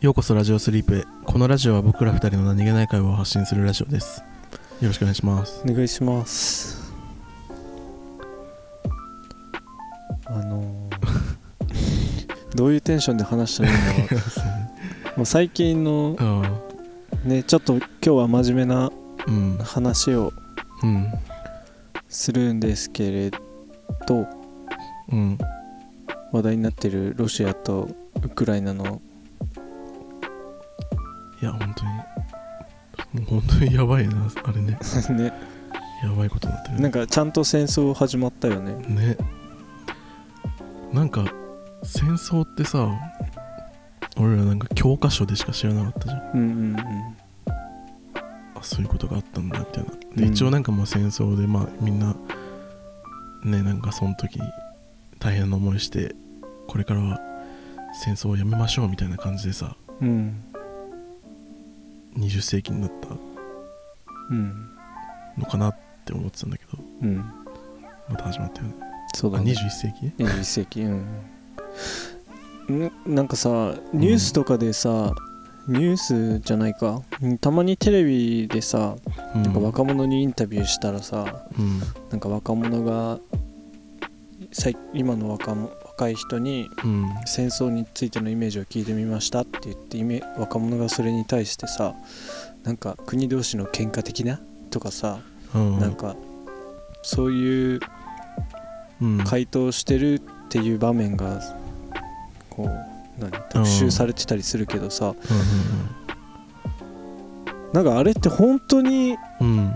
ようこそラジオスリープへ。このラジオは僕ら二人の何気ない会話を発信するラジオです。よろしくお願いします。お願いします。あのー どういうテンションで話したらいいんだろう。もう最近のあねちょっと今日は真面目な話をうん。するんですけれどうん。話題になってるロシアとウクライナのいや本当に。もう本当にやばいなあれね。ね。やばいことになってるなんかちゃんと戦争始まったよね。ね。なんか戦争ってさ俺らなんか教科書でしか知らなかったじゃん。うんうんあそういうことがあったんだみたいな。で、うん。一応なんかもう戦争でまあみんなねなんかその時大変な思いしてこれからは戦争をやめましょうみたいな感じでさうんうん20世紀になったうん。のかなって思ってたんだけどうん。また始まったよね。あそうだね。21世紀21世紀うん。ん？なんかさニュースとかでさ、ニュースじゃないか？うんたまにテレビでさうん。なんか若者にインタビューしたらさうん。なんか若者が最今の若者若い人にうん。戦争についてのイメージを聞いてみましたって言ってイメ若者がそれに対してさなんか国同士の喧嘩的な？とかさ、うん。なんかそういううん。回答してるっていう場面がこう何？特集されてたりするけどさ。なんかあれって本当にうんうんうん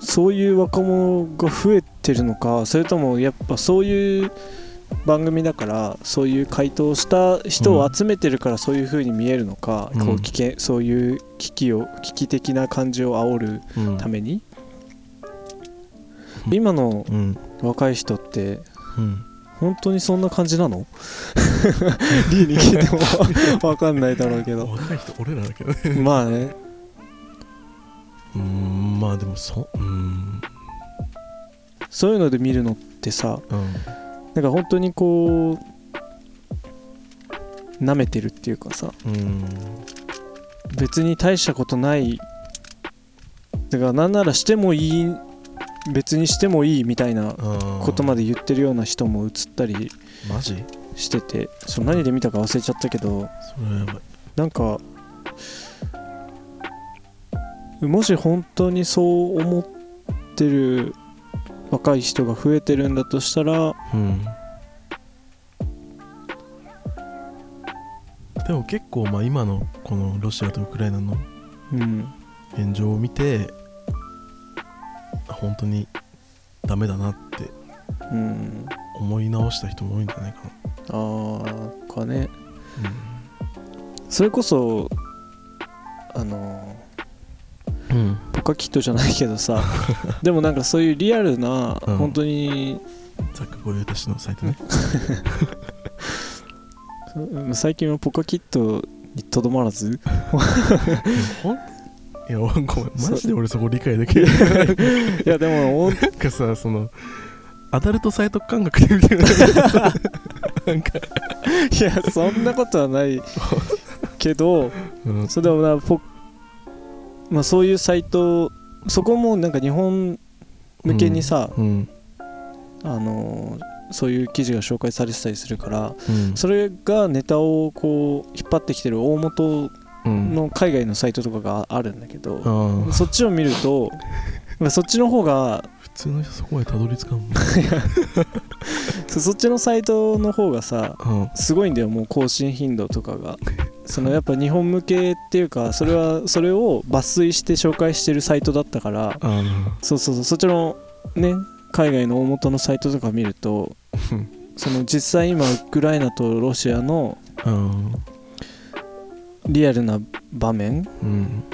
そういう若者が増えてるのかそれともやっぱそういう番組だからそういう回答した人を集めてるからそういう風に見えるのか、うん。こう危険そういう危機を危機的な感じを煽るうん。ために、うん。今のうん。若い人ってうん。本当にそんな感じなの？リーに聞いても 分かんないだろうけど。若い人俺らだけどね。まあね。うーんまあでもそうん。そういうので見るのってさうん。なんか本当にこう舐めてるっていうかさうん。別に大したことないだからなんならしてもいい別にしてもいいみたいなことまでで言ってるような人も映ったりマジ？しててそう何で見たか忘れちゃったけどそれはやばい。なんかもし本当にそう思ってる若い人が増えてるんだとしたらうん。でも結構まあ今のこのロシアとウクライナのうん。現状を見て本当にダメだなってうん。思い直した人も多いんじゃないかあーかね。なそれこそあのうん、ポカキットじゃないけどさ。でもなんかそういうリアルな、うん。本当に。ザックゴリエタ氏のサイトね。う ん最近はポカキットにとどまらず？いやごめん。マジで俺そこ理解できない。いやでもなんかさそのアダルトサイト感覚で見てる。なんか、いやそんなことはないけどうん、それでもなポまあそういうサイトそこもなんか日本向けにさ、うん。あのそういう記事が紹介されてたりするからうん。それがネタをこう引っ張ってきてる大元うん。の海外のサイトとかがあるんだけど、ああそっちを見ると まあそっちの方が普通の人そこまでたどり着かんもんそそっちのサイトの方がさうん。すごいんだよもう更新頻度とかが。そのやっぱ日本向けっていうかそれはそれを抜粋して紹介してるサイトだったからあそうそうそうそっちのね海外の大元のサイトとか見るとうん。その実際今ウクライナとロシアのあうん。リアルな場面うん。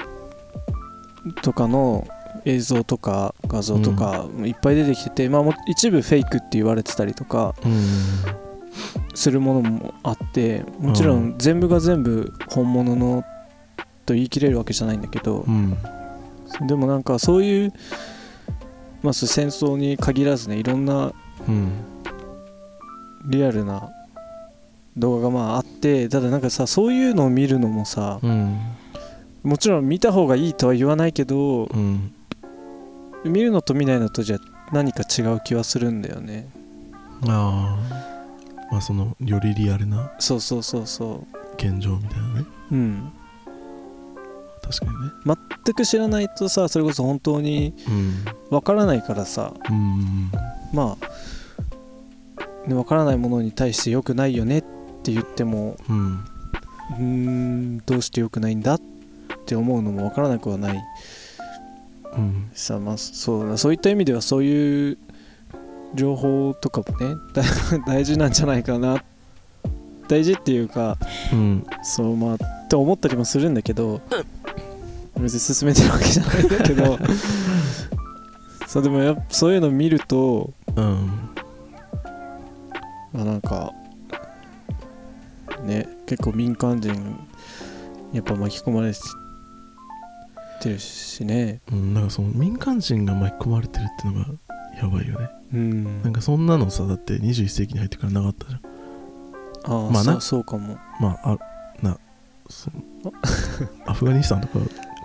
とかの映像とか画像とかいっぱい出てきてて、まあ、も一部フェイクって言われてたりとかうん。するものもあってもちろん全部が全部本物のと言い切れるわけじゃないんだけどうん。でもなんかそういう、まあ、戦争に限らずねいろんなうん。リアルな動画がまああってただなんかさそういうのを見るのもさうん。もちろん見た方がいいとは言わないけどうん見るのと見ないのとじゃ何か違う気はするんだよね。ああまあそのよりリアルなそうそうそうそ現状みたいなね。ううん。確かにね。全く知らないとさそれこそ本当にうん。わからないからさ。うんまあねわからないものに対して良くないよねって言ってもうんどうして良くないんだって思うのもわからなくはないうん。しさ、まあ、そうだ。そういった意味ではそういう情報とかもね だ大事なんじゃないかな。大事っていうかうん。そうまあって思ったりもするんだけど別に進めてるわけじゃないんだけど。そうでもやっぱそういうの見るとうん。あなんかね結構民間人やっぱ巻き込まれてるしね。うんなんかその民間人が巻き込まれてるっていうのがやばいよね。うん。なんかそんなのさだって21世紀に入ってからなかったじゃん。ああ、まあな。そうかも。まああなその アフガニスタンとか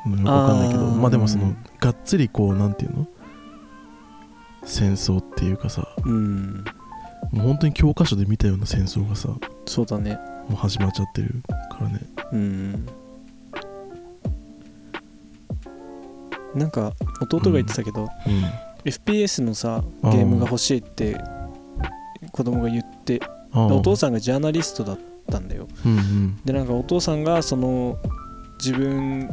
うんよくわかんないけどまあでもそのがっつりこうなんていうの？戦争っていうかさうん。もう本当に教科書で見たような戦争がさもそうだね。う始まっちゃってるからね。うんなんか弟が言ってたけど、うん。FPS のさゲームが欲しいって子供が言ってお父さんがジャーナリストだったんだよ。うんうん。でなんかお父さんがその自分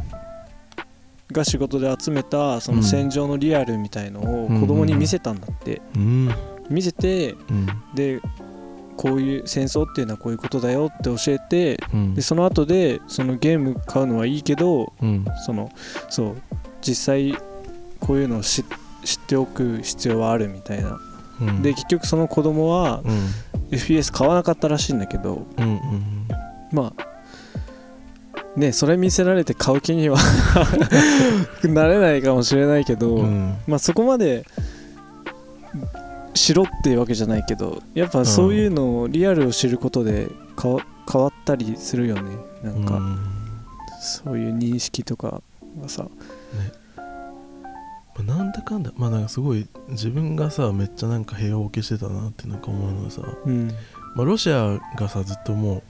が仕事で集めたその戦場のリアルみたいのを子供に見せたんだって、うん。見せてうん。でこういう戦争っていうのはこういうことだよって教えてうん。でその後でそのゲーム買うのはいいけどうん。そのそう実際こういうのを知知っておく必要はあるみたいな。うん。で結局その子供はうん。FPS 買わなかったらしいんだけどうんうんまあねそれ見せられて買う気には なれないかもしれないけど、うん。まあそこまでしろっていうわけじゃないけどやっぱそういうのをリアルを知ることで変わったりするよね。なんか、うん。そういう認識とかがさまあなんだかんだまあなんかすごい自分がさめっちゃなんか平和ボケしてたなってなんか思うのがさ、うん。まあ、ロシアがさずっとも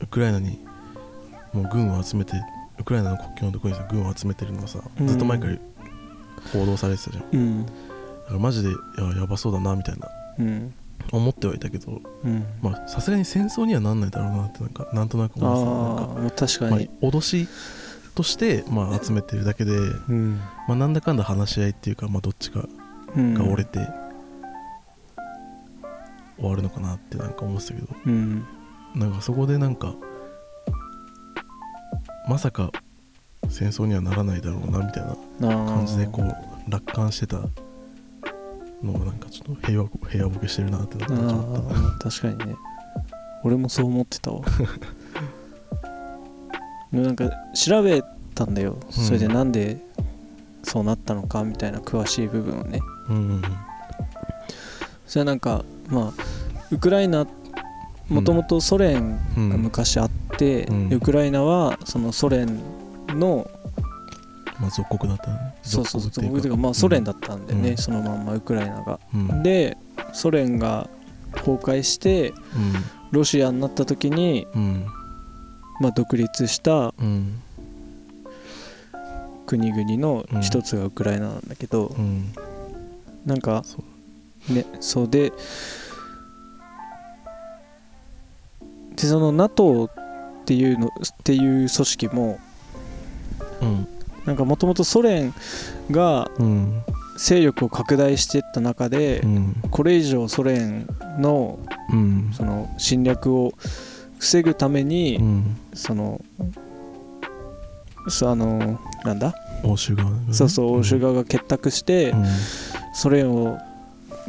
うウクライナにもう軍を集めてウクライナの国境のところにさ軍を集めてるのがさうん。ずっと前から報道されてたじゃん、だうん。からマジでいややばそうだなみたいなうん。思ってはいたけどさすがに戦争にはなんないだろうなってなんかなんとなく思ってたなんか確かまあに、脅しとして、まあ、集めてるだけで、うん。まあ、なんだかんだ話し合いっていうか、まあ、どっちかうん。が折れて終わるのかなってなんか思ってたけど。うん。なんかそこでなんかまさか戦争にはならないだろうなみたいな感じでこう楽観してたのがなんかちょっと平和平和ボケしてるなってなっと思った。確かにね。俺もそう思ってたわ なんか調べたんだよ、それでなんでそうなったのかみたいな詳しい部分をね。うんうんそれはなんかまあウクライナもともとソ連うん。が昔あって、うん。でウクライナはそのソ連のまあ属国だったね。そうそうそう属国っていうか。まあソ連だったんだよね、うん。そのまんまウクライナが。うん。でソ連が崩壊してロシアになった時に、うんうんまあ、独立したうん。国々の一つがウクライナなんだけど、うん。なんかそねそうででその NATO っていうのっていう組織もうん。なんかもともとソ連がうん。勢力を拡大していった中で、うん。これ以上ソ連のうん。その侵略を防ぐために、うん。そのそうあのなんだ、欧州側ね。そうそう欧州側が結託して、うん。ソ連を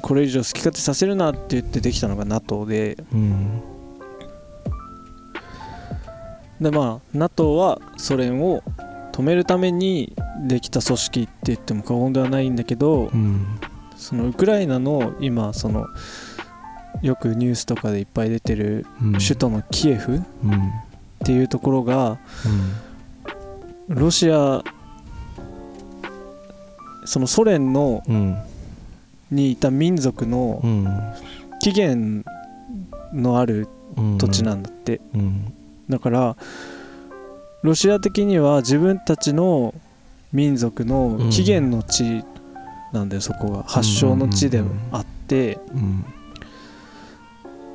これ以上好き勝手させるなって言ってできたのが NATO で。うん。でまあ NATO はソ連を止めるためにできた組織って言っても過言ではないんだけど、うん。そのウクライナの今そのよくニュースとかでいっぱい出てるうん。首都のキエフっうん。ていうところがロシアそのソ連のうん。にいた民族のうん。起源のあるうん。土地なんだって、うん。だからロシア的には自分たちの民族の起源の地なんだよそこが発祥の地であって。うん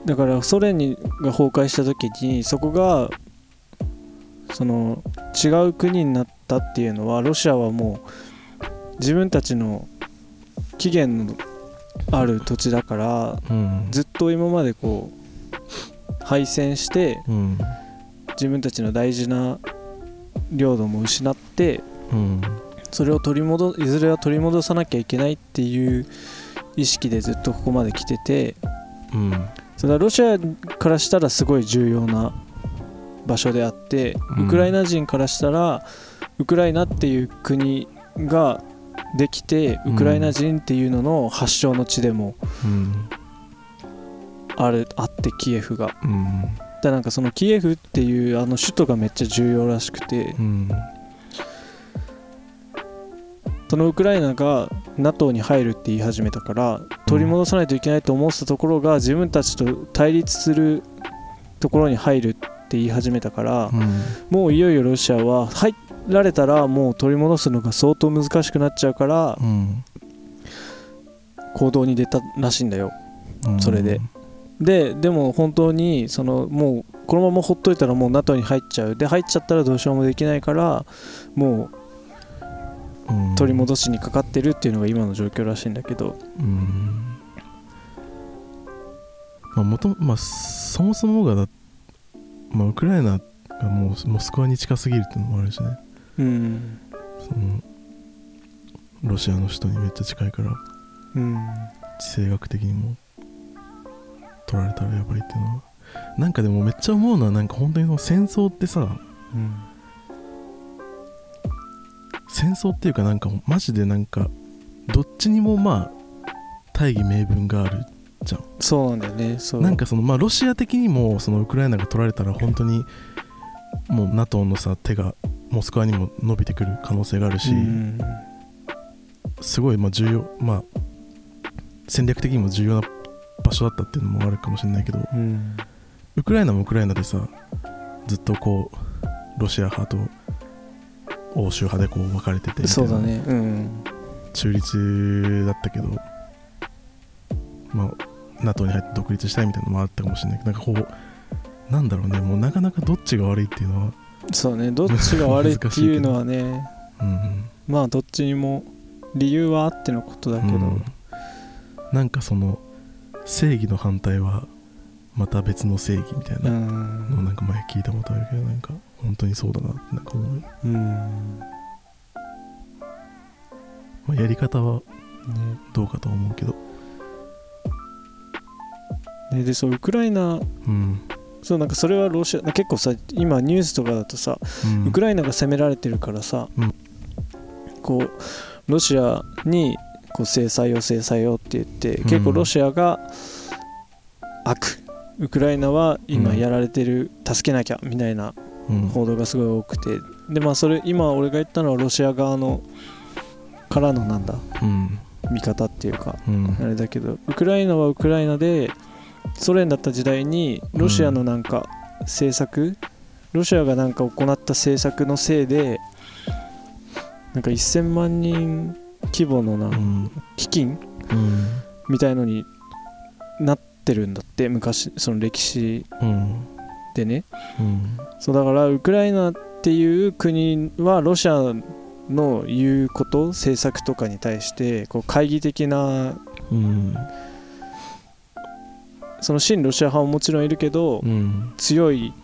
だからソ連にが崩壊した時にそこがその違う国になったっていうのはロシアはもう自分たちの起源のある土地だからうん。ずっと今までこう敗戦してうん。自分たちの大事な領土も失ってうん。それを取り戻いずれは取り戻さなきゃいけないっていう意識でずっとここまで来ててうんそロシアからしたらすごい重要な場所であってうん。ウクライナ人からしたらウクライナっていう国ができてうん。ウクライナ人っていうのの発祥の地でもうん。あるあってキエフが。うん。でなんかそのキエフっていうあの首都がめっちゃ重要らしくてうんそのウクライナが NATO に入るって言い始めたから取り戻さないといけないと思ってたところが自分たちと対立するところに入るって言い始めたからうん。もういよいよロシアは入られたらもう取り戻すのが相当難しくなっちゃうからうん。行動に出たらしいんだよ。うん。それで。ででも本当にそのもうこのままほっといたらもう NATO に入っちゃう。で入っちゃったらどうしようもできないからもう取り戻しにかかってるっていうのが今の状況らしいんだけど。うん。まあもとまあそもそもがだ、まあ、ウクライナがもうモスクワに近すぎるっていうのもあるしね。うん。そのロシアの首都にめっちゃ近いからうん地政学的にも取られたらやばいっていうのは。なんかでもめっちゃ思うのはなんか本当にその戦争ってさうん戦争っていうかなんかマジでなんかどっちにもまあ大義名分があるそうなんだよね。そう。なんかそのまあロシア的にもそのウクライナが取られたら本当にもう NATO のさ手がモスクワにも伸びてくる可能性があるし、うんすごいまあ重要まあ戦略的にも重要な場所だったっていうのもあるかもしれないけどうん。ウクライナもウクライナでさずっとこうロシア派と欧州派でこう分かれててそうだね。うん。中立だったけどまあ NATO に入って独立したいみたいなのもあったかもしれない。けどなんかこうなんだろうね。もうなかなかどっちが悪いっていうのはそうね。どっちが悪いっていうのはねうん。まあどっちにも理由はあってのことだけど、うん。なんかその正義の反対はまた別の正義みたいなうん。のをなんか前聞いたことあるけどなんか本当にそうだなってなんか思う、うん。まあ、やり方はねどうかとは思うけど。ねでそうウクライナうん、そうなんかそれはロシア結構さ今ニュースとかだとさ、うん、ウクライナが攻められてるからさ、うん。こうロシアにこう制裁を制裁をって言って結構ロシアが悪。ウクライナは今うん。やられてる、助けなきゃみたいなうん報道がすごい多くて。でまあそれ今俺が言ったのはロシア側のからのなんだうん。見方っていうかうん。あれだけどウクライナはウクライナでソ連だった時代にロシアのなんか政策、ロシアがなんか行った政策のせいでなんか1000万人規模のなうん。基金うん。みたいのになってるんだって昔その歴史うんでね。うん。そうだからウクライナっていう国はロシアの言うこと政策とかに対してこう懐疑的なうん。その親ロシア派ももちろんいるけど、うん。強い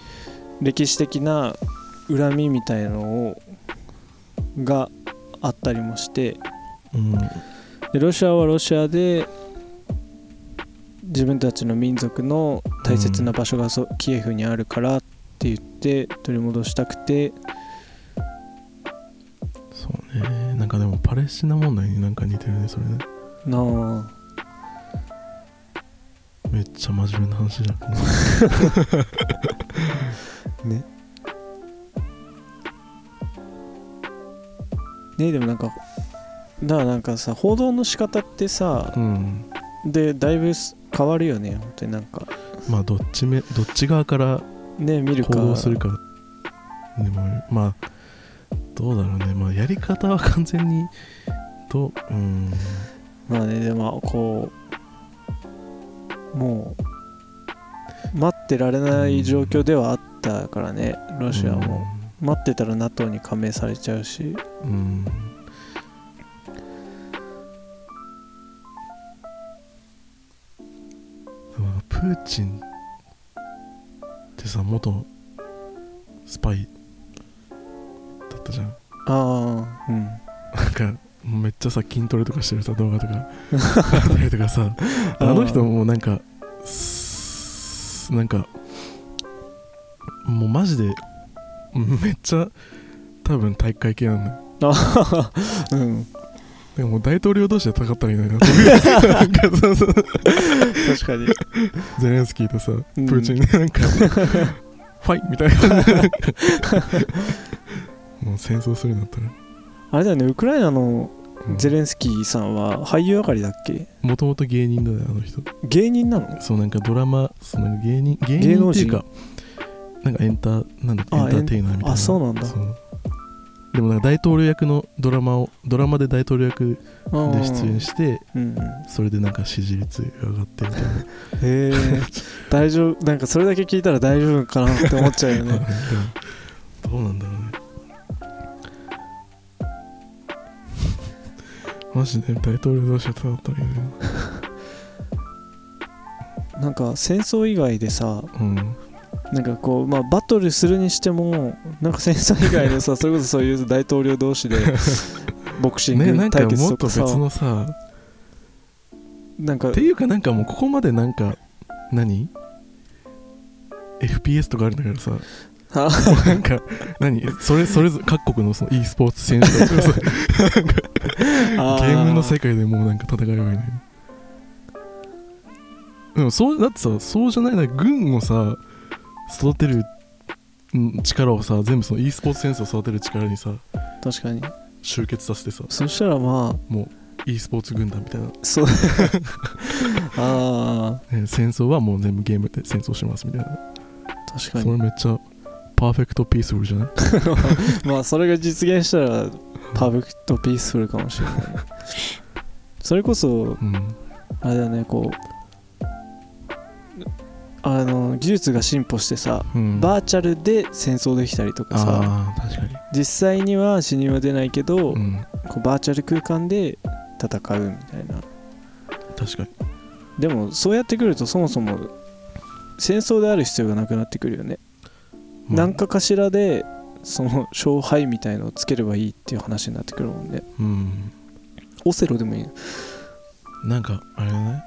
歴史的な恨みみたいなのをがあったりもして。うん。でロシアはロシアで自分たちの民族の大切な場所がそ、キエフにあるからって言って取り戻したくて。そうね。なんかでもパレスチナ問題になんか似てるねそれね。なあ。めっちゃ真面目な話じゃんね。ねでもなんかだからなんかさ報道の仕方ってさうん。でだいぶす変わるよね本当になんか。まあどっちめどっち側からね見るか。行動するかでもまあどうだろうね。まあやり方は完全にどううん。まあねでもこうもう待ってられない状況ではあったからねロシアも、待ってたら NATO に加盟されちゃうし。うんプーチンってさ元スパイだったじゃん。ああうん。なんかめっちゃさ筋トレとかしてるさ動画とか。あったりとかさ。あの人もなんかすなんかもうマジでめっちゃ多分体育会系なんだよ。あうん。でも大統領同士で戦ったみたいな なんかそうそう確かに。ゼレンスキーとさプうん。ーチンでなんか、ファイみたいな。もう戦争するんだったら。あれだよねウクライナのゼレンスキーさんは俳優上がりだっけ？もともと芸人だねあの人。芸人なの？そうなんかドラマその芸人芸人っていうかなんかエンターなんだエンあターテイナーみたいな。あそうなんだでもなんか大統領役のドラマをドラマで大統領役で出演してうん。うんそれでなんか支持率が上がってみたいなへえ。大丈夫なんかそれだけ聞いたら大丈夫かなって思っちゃうよね。どうなんだろうね。マジで大統領同士で戦ったらいいね。なんか戦争以外でさうんなんかこうまあバトルするにしてもなんか戦争以外のさそれこそそういう大統領同士で ボクシンねなんかグ対決もっととかさ別のさなんかっていうかなんかもうここまでなんか何？FPS とかあるんだからさ。なんか何？それそれぞれ各国のその e スポーツ選手と かさゲームの世界でもうなんか戦えばいい。のにでもそうだってさそうじゃないな軍をさ育てるうん力をさ全部その e スポーツ選手を育てる力にさ確かに。集結させてさ。そしたらまあもう e スポーツ軍団みたいな、そう。あね戦争はもう全部ゲームで戦争しますみたいな。あ確かそれにめっちゃ perfect peaceful じゃない？まあそれが実現したら perfect peaceful かもしれない それこそうん。あれだねこうあの技術が進歩してさうん。バーチャルで戦争できたりとかさああ確かに。実際には死人は出ないけど、うん。こうバーチャル空間で戦うみたいな。確かに。でもそうやってくるとそもそも戦争である必要がなくなってくるよね、まあ何かかしらでその勝敗みたいのをつければいいっていう話になってくるもんね。うん。オセロでもいいの？なんかあれだね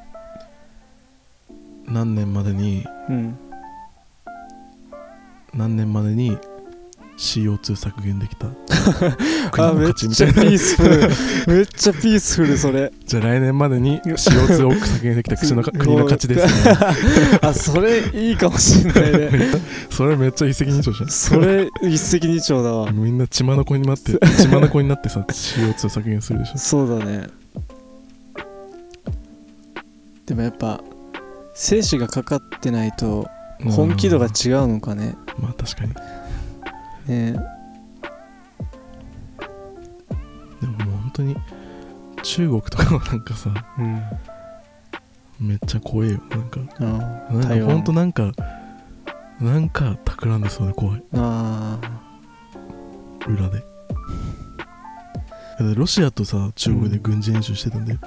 何年までにうん。何年までに CO2 削減できた？国あめっちゃピースフル。めっちゃピースフルそれ。じゃあ来年までに CO2 を削減できた口のか国の 勝ちですね。あそれいいかもしんないね。それめっちゃ一石二鳥じゃん。それ一石二鳥だわ。みんな血眼になって血眼になってさ CO2 削減するでしょ。そうだね。でもやっぱ生死がかかってないと本気度が違うのかね。うんまあ確かに。ね。でももう本当に中国とかはなんかさうん。めっちゃ怖えよ。なんかあなんか台湾。本当なんかなんか企んでそうで怖い。あ裏で。ロシアとさ中国で軍事演習してたんだよ、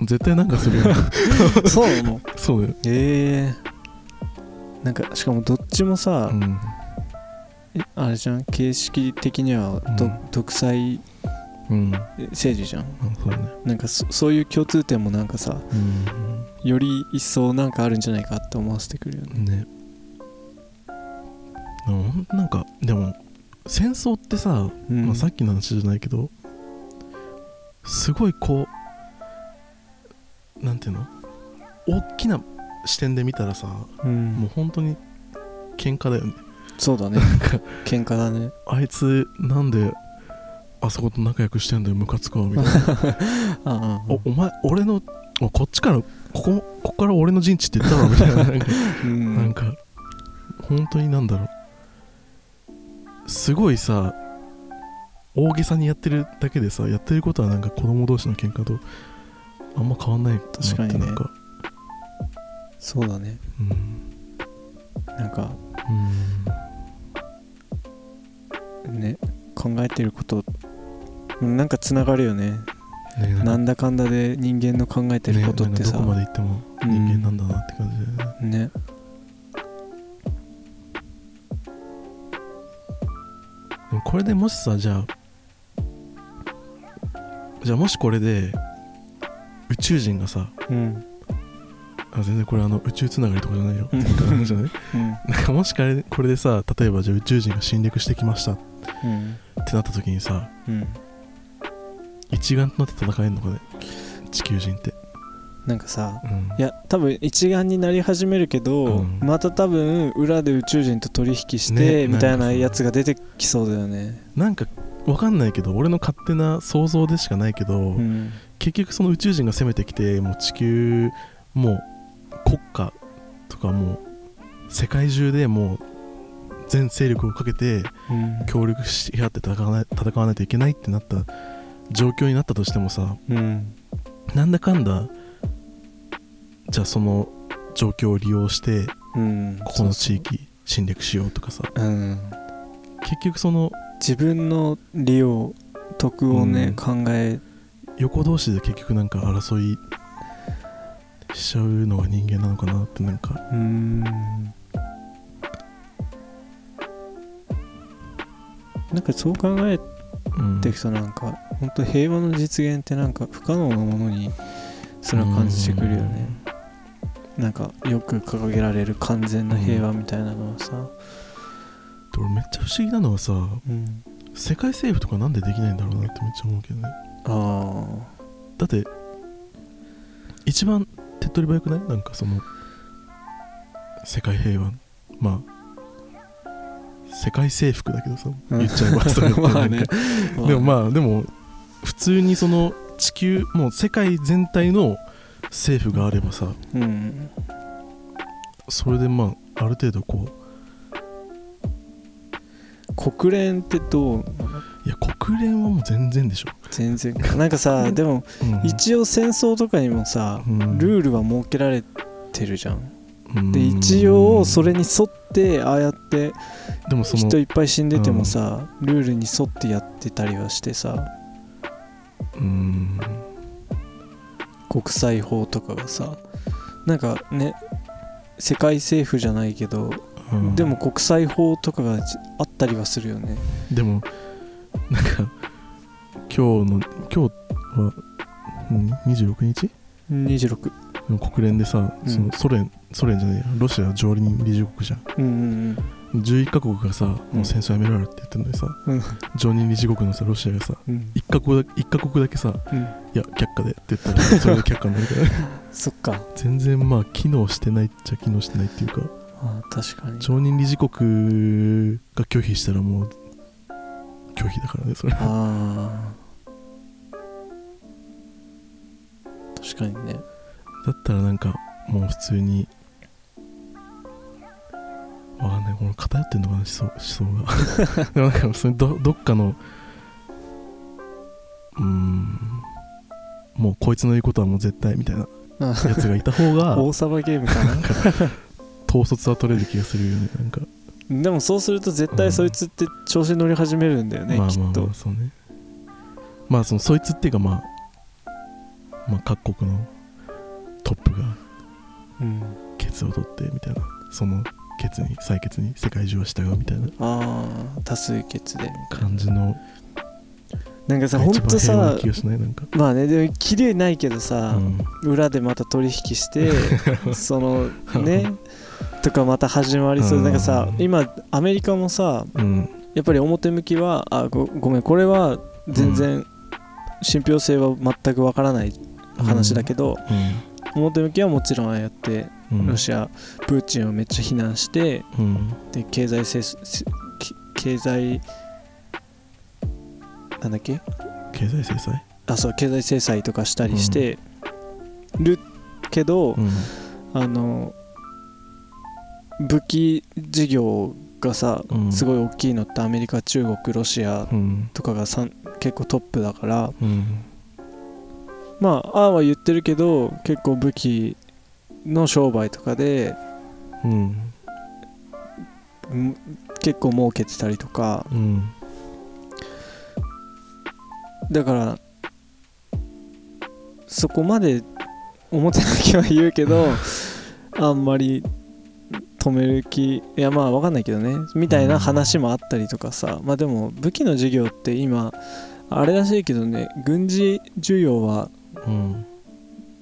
絶対なんかするよあ そうなの？そうだよ。ええ。なんかしかもどっちもさ、うん。えあれじゃん？形式的にはど、うん。独裁うん。政治じゃん？うだね。なんかそそういう共通点もなんかさうん。より一層なんかあるんじゃないかって思わせてくるよね。ね。なんかでも戦争ってさ、うん。まあ、さっきの話じゃないけどすごいこうなんていうの？大きな視点で見たらさうん。もう本当に喧嘩だよね。そうだね。喧嘩だね。あいつなんであそこと仲良くしてんだよムカつくわみたいな。おお前俺のおこっちからここここから俺の陣地って言ったろみたいな。なんかうん。なんか本当になんだろう。すごいさ大げさにやってるだけでさやってることはなんか子供同士の喧嘩とあんま変わんない確かにね。なんか。そうだね。うん。なんか。うん。ね考えてること。うんなんかつながるよね。ねなんだかんだで人間の考えてることってさ、ねどこまで行っても人間なんだなって感じだよね、ね。でもこれでもしさじゃあじゃあもしこれで宇宙人がさうん。あ全然これあの宇宙つながりとかじゃないよ。うん。じゃない？うん。なんかもしこれこれでさ例えばじゃあ宇宙人が侵略してきました。っうんてなった時にさうん。一丸となって戦えるのかね？地球人って、なんかさうん、いや多分一丸になり始めるけど、うん。また多分裏で宇宙人と取引しねて、みたいなやつが出てきそうだよね。なんかわかんないけど俺の勝手な想像でしかないけど、うん結局その宇宙人が攻めてきてもう地球もう国家とかもう世界中でもう全勢力をかけてうん。協力し合って戦わない戦わないといけないってなった状況になったとしてもさうん。なんだかんだじゃあその状況を利用してうん。ここの地域侵略しようとかさ。うん。結局その自分の利用得をね、うん。考え横同士で結局なんか争いしちゃうのが人間なのかなってなんか。うん。なんかそう考えうん。ていくとなんか本当平和の実現ってなんか不可能なものにすら感じてくるよね。なんかよく掲げられる完全な平和みたいなのはさ、で俺めっちゃ不思議なのはさうん、世界政府とかなんでできないんだろうなってめっちゃ思うけどねあだって一番手っ取り早くない？なんかその世界平和。まあ世界征服だけどさうん。言っちゃえばそれっ ね。でもまあでも普通にその地球もう世界全体の政府があればさうん。それでまあある程度こ国連ってどうういや国連はもう全然でしょ、全然なんかさでもうん。一応戦争とかにもさうん。ルールは設けられてるじゃん。うん。で一応それに沿ってああやってでもその人いっぱい死んでてもさルールに沿ってやってたりはしてさうん。国際法とかがさなんかね世界政府じゃないけどうん。でも国際法とかがじあったりはするよね。でもなんか今日の今日は、うん、26日？26の国連でさ、うん。そのソ連ソ連じゃないや。ロシアは常任理事国じゃん。うんうん11カ国がさ、もう戦争やめろよって言ってるのにさうん。常任理事国のさロシアがさうん。1カ国だ一カ国だけさうん。いや却下でって言ったら それで却下になるからそっか。全然まあ機能してないっちゃ機能してないっていうか。あ確かに。常任理事国が拒否したらもう拒否だからねそれああ確かにねだったらなんかもう普通にわかんないこの偏ってんのかな思想思想がでもなんかそれどどっかのうんもうこいつの言うことはもう絶対みたいなやつがいた方が大サバゲームかな統率は取れる気がするよねなんかでもそうすると絶対そいつって調子に乗り始めるんだよね、まあきっと。あそうね。まあそのそいつっていうかまあまあ各国のトップがうん。ケツを取ってみたいな。そのケツに採決に世界中は従うみたいな。ああ多数決で。感じのなんかさほんとさまあねでも綺麗ないけどさう、ん。裏でまた取引して そのねとかまた始まりそううん。なんかさ今アメリカもさうん。やっぱり表向きはあごごめんこれは全然信憑性は全くわからない話だけど、表向きはもちろんああやってうん。ロシアプーチンをめっちゃ非難してうん。で経済制経済なんだっけ？経済制裁？あそう経済制裁とかしたりしてるけど、うん。あの武器事業がさ、うん。すごい大きいのってアメリカ中国ロシアうん。とかがさん結構トップだから。うん。まあああは言ってるけど結構武器の商売とかでうん。ん結構儲けてたりとか。うん。だからそこまで表だけは言うけど あんまり止める気いやまあ分かんないけどね。みたいな話もあったりとかさ。まあでも武器の事業って今あれらしいけどね。軍事需要はうん。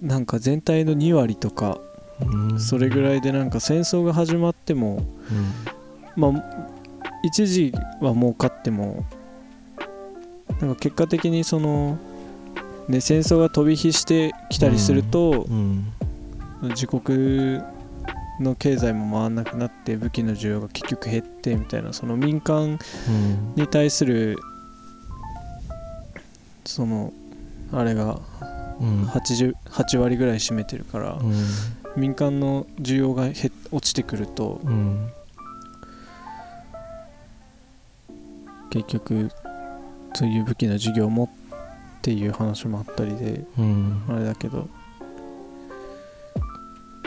なんか全体の2割とかうん。それぐらいでなんか戦争が始まってもまあ一時は儲かってもなんか結果的にそのね戦争が飛び火してきたりするとうん。自国の経済も回らなくなって武器の需要が結局減ってみたいなその民間うん。に対するそのあれがうん。80 8割ぐらい占めてるからうん。民間の需要が落ちてくるとうん。結局そういう武器の事業もっていう話もあったりでうん。あれだけど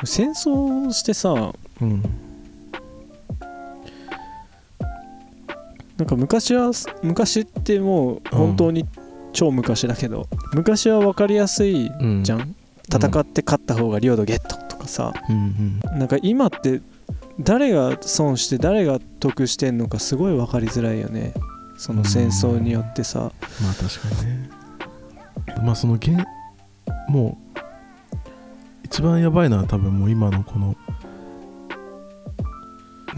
戦争してさうん。なんか昔は昔ってもう本当に超昔だけど、昔は分かりやすいうん。じゃん、戦って勝った方が領土ゲットとかさ。うんなんか今って誰が損して誰が得してんのかすごい分かりづらいよね。その戦争によってさ。まあ確かにね。まあその現もう一番やばいのは多分もう今のこの、ね、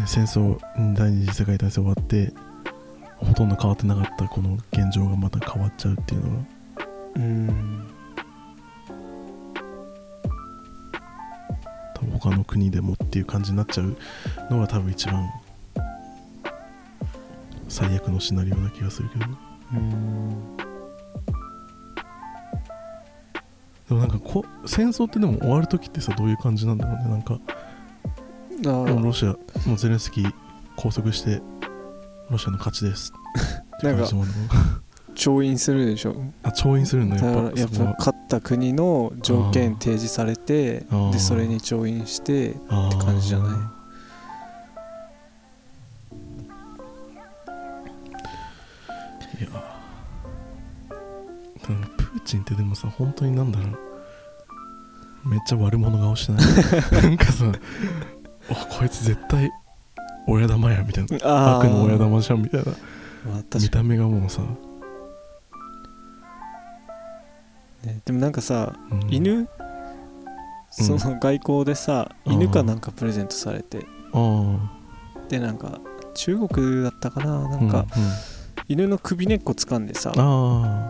戦争第二次世界大戦終わってほとんど変わってなかったこの現状がまた変わっちゃうっていうのは。うん。多分他の国でもっていう感じになっちゃうのが多分一番最悪のシナリオな気がするけど。うんでもなんかこ戦争ってでも終わる時ってさどういう感じなんだろうね。なんかロシアもうゼレンスキー拘束してロシアの勝ちですってなんか調印するでしょ。あ調印するんだやっぱやっぱ勝った国の条件提示されてでそれに調印してあー感じじゃない？いやなんーチンってでもさ本当になんだろう。めっちゃ悪者顔してない？なんかさあこいつ絶対親玉やみたいな。あ悪の親玉じゃんみたいな。まあ見た目がもうさ、にねでもなんかさうん。犬？その外交でさうん。犬かなんかプレゼントされて。あでなんか中国だったかな？あなんかうんうん犬の首根っこ掴んでさあ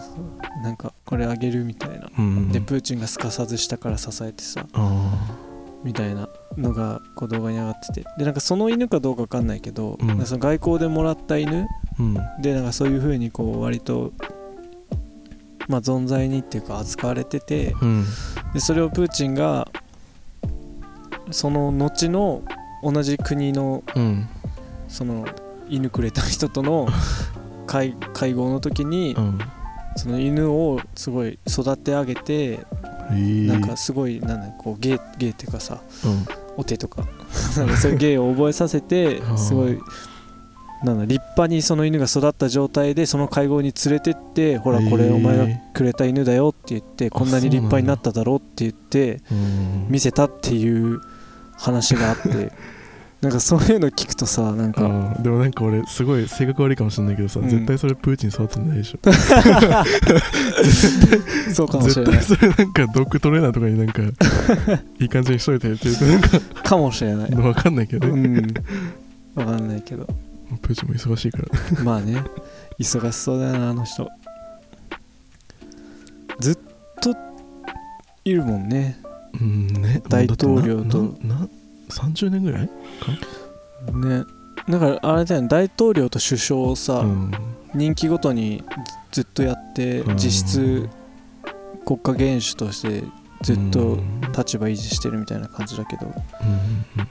なんかこれあげるみたいな。あうん。でプーチンがすかさず下から支えてさあみたいなのがこう動画に上がってて。でなんかその犬かどうか分かんないけど、うん。その外交でもらった犬あうん。でなんかそういう風にこう割とまあ存在にっていうか扱われててうん。でそれをプーチンがその後の同じ国のうん。その犬くれた人との 会会合の時にうん。その犬をすごい育て上げてえ。ーなんかすごいなんだこう芸芸っていうかさうん。お手とか。そういう 芸を覚えさせてすごいなんだ立派にその犬が育った状態でその会合に連れてってほらこれお前がくれた犬だよって言ってこんなに立派になっただろうって言ってうん。見せたっていう話があってなんかそういうの聞くとさなんかうん。でもなんか俺すごい性格悪いかもしれないけどさ、うん。絶対それプーチン育ててないでしょ。そうかもしれない。絶対それなんかドッグトレーナーとかになんか いい感じにしといてって言うとなんかかもしれない。分かんないけど。うね、ん。わかんないけど。プーチンも忙しいから。まあね。忙しそうだよなあの人。ずっといるもんね。うんね。大統領と。なな30年ぐらいね。だからあれだよね。大統領と首相をさ、うん。任期ごとにずずっとやってうん。実質国家元首としてずっとうん。立場維持してるみたいな感じだけど。うんうん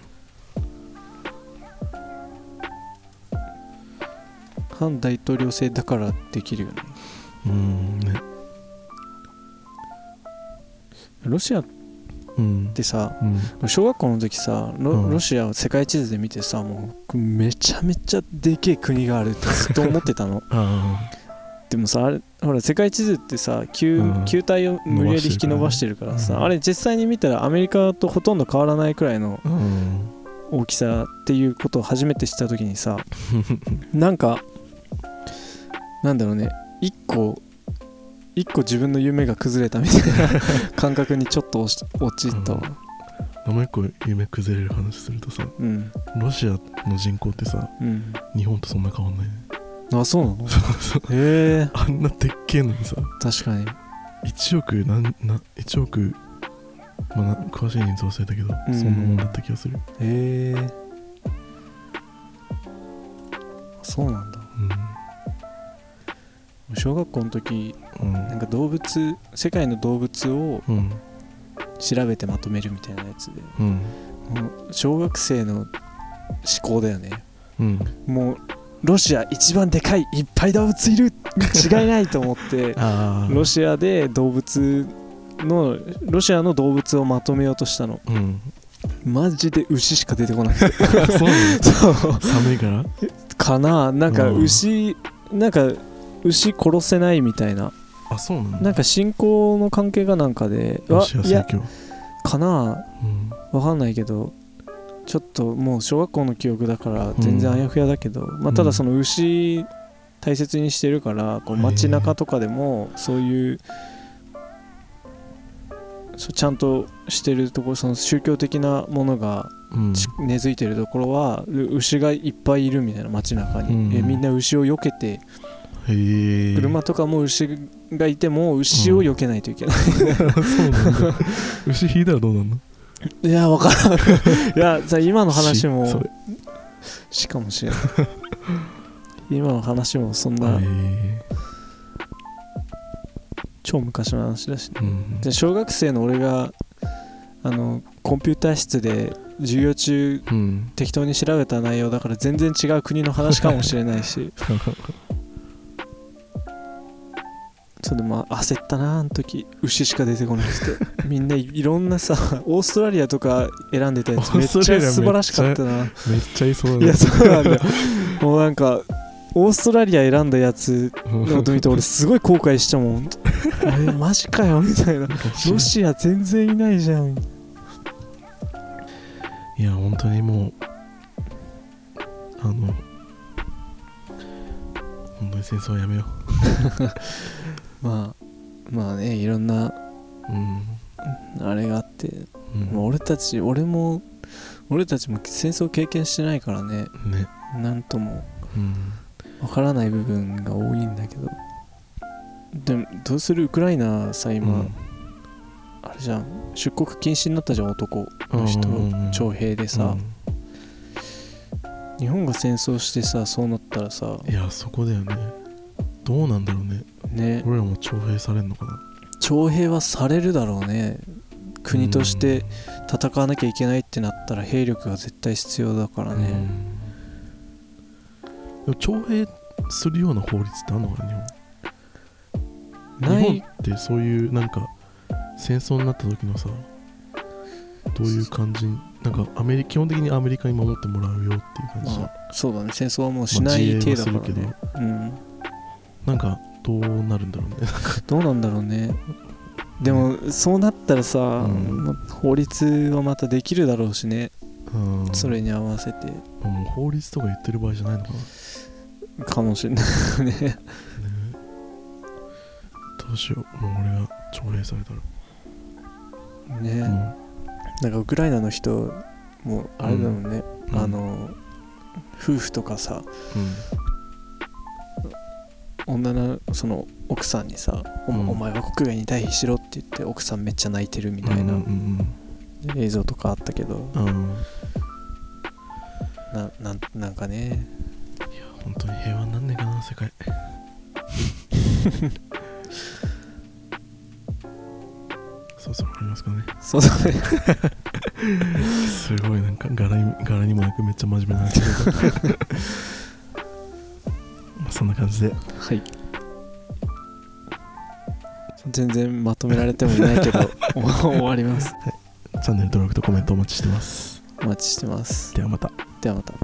反大統領制だからできるよね。うん。ね。ロシアっうん。てさうん小学校の時さロ,、うん。ロシアを世界地図で見てさもうめちゃめちゃでけえ国があるってずっと 思ってたの。あでもさあれほら世界地図ってさ球,、うん。球体を無理やり引き伸ばしてるからさ、うんあれ実際に見たらアメリカとほとんど変わらないくらいの大きさっていうことを初めて知った時にさ なんかなんだろうね。一個一個自分の夢が崩れたみたいな感覚にちょっと落ちたわもう一個夢崩れる話するとさうん。ロシアの人口ってさうん。日本とそんな変わんないね。あそうなの？そうそう。へえ。あんなでっけえのにさ確かに。1億なんな1億まあな詳しい人数忘れたけど、うん。そんなもんだった気がする。へえ。そうなんだ小学校の時うん。なんか動物世界の動物をうん。調べてまとめるみたいなやつで。うん。小学生の思考だよね。うん。もうロシア一番でかいいっぱい動物いる違いないと思って ロシアで動物のロシアの動物をまとめようとしたの。うん。マジで牛しか出てこなくて。そう 寒いから？かな。なんかうん。牛なんか牛殺せないみたいな。あそうなんだ。なんか信仰の関係がなんかでロシアわいや正教かなうん。わかんないけどちょっともう小学校の記憶だから全然あやふやだけど、まあ、ただその牛大切にしてるからこうへえ街中とかでもそういうそうちゃんとしてるところその宗教的なものが根付いてるところはう牛がいっぱいいるみたいな街中に、うん。えみんな牛を避けて車とかも牛がいても牛を避けないといけない、そうなんだ。牛引いたらどうなんの？いやわからん。いやさ今の話もしかもしれない。今の話もそんな超昔の話だしね。うん。で小学生の俺があのコンピューター室で授業中うん。適当に調べた内容だから全然違う国の話かもしれないし それでまあ焦ったなあの時牛しか出てこなくて。みんないいろんなさオーストラリアとか選んでたやつめっちゃ素晴らしかったな。めっちゃいそうだね。いやそうなんだよ。もうなんかオーストラリア選んだやつのこと見て俺すごい後悔したもん。えマジかよみたいな。ロシア全然いないじゃん。いや本当にもうあの本当に戦争はやめよ まあまあねいろんなううんあれがあって、うん。まあ俺たち俺も俺たちも戦争経験してないからね。ね。なんともうん。わからない部分が多いんだけど。でもどうするウクライナさ今、うん。あれじゃん。出国禁止になったじゃん男。の人徴兵でさ、うん。日本が戦争してさそうなったらさ。いやそこだよね。どうなんだろうねね。俺らも徴兵されんのかな？徴兵はされるだろうね。国として戦わなきゃいけないってなったら兵力が絶対必要だからうん。ね、でも徴兵するような法律ってあんのかな？日本。ない。日本ってそういうなんか戦争になった時のさどういう感じ？なんかアメリ基本的にアメリカに守ってもらうよっていう感じまあそうだね。戦争はもうしまあない程度だからはするけど。ね、うん。なんかどうなるんだろうね。どうなんだろうね。でもそうなったらさ、ん。ま法律はまたできるだろうしね、うん。それに合わせて。もう法律とか言ってる場合じゃないのかな、ね、かもしれないね。どうしよう。もう俺が徴兵されたら。ね、なんかウクライナの人もうあれだもんね、うんあの夫婦とかさうん女のその奥さんにさ、おうん。お前は国外に退避しろって言って奥さんめっちゃ泣いてるみたいな映像とかあったけど、うん。うんななんなんかね。本当に平和になんねえかな世界。そろそろありますかね。そうだね すごいなんか柄に柄にもなくめっちゃ真面目なんですけどまあそんな感じで。はい。全然まとめられてもいないけど 終わります。チャンネル登録とコメントお待ちしてます。お待ちしてます。ではまた。ではまた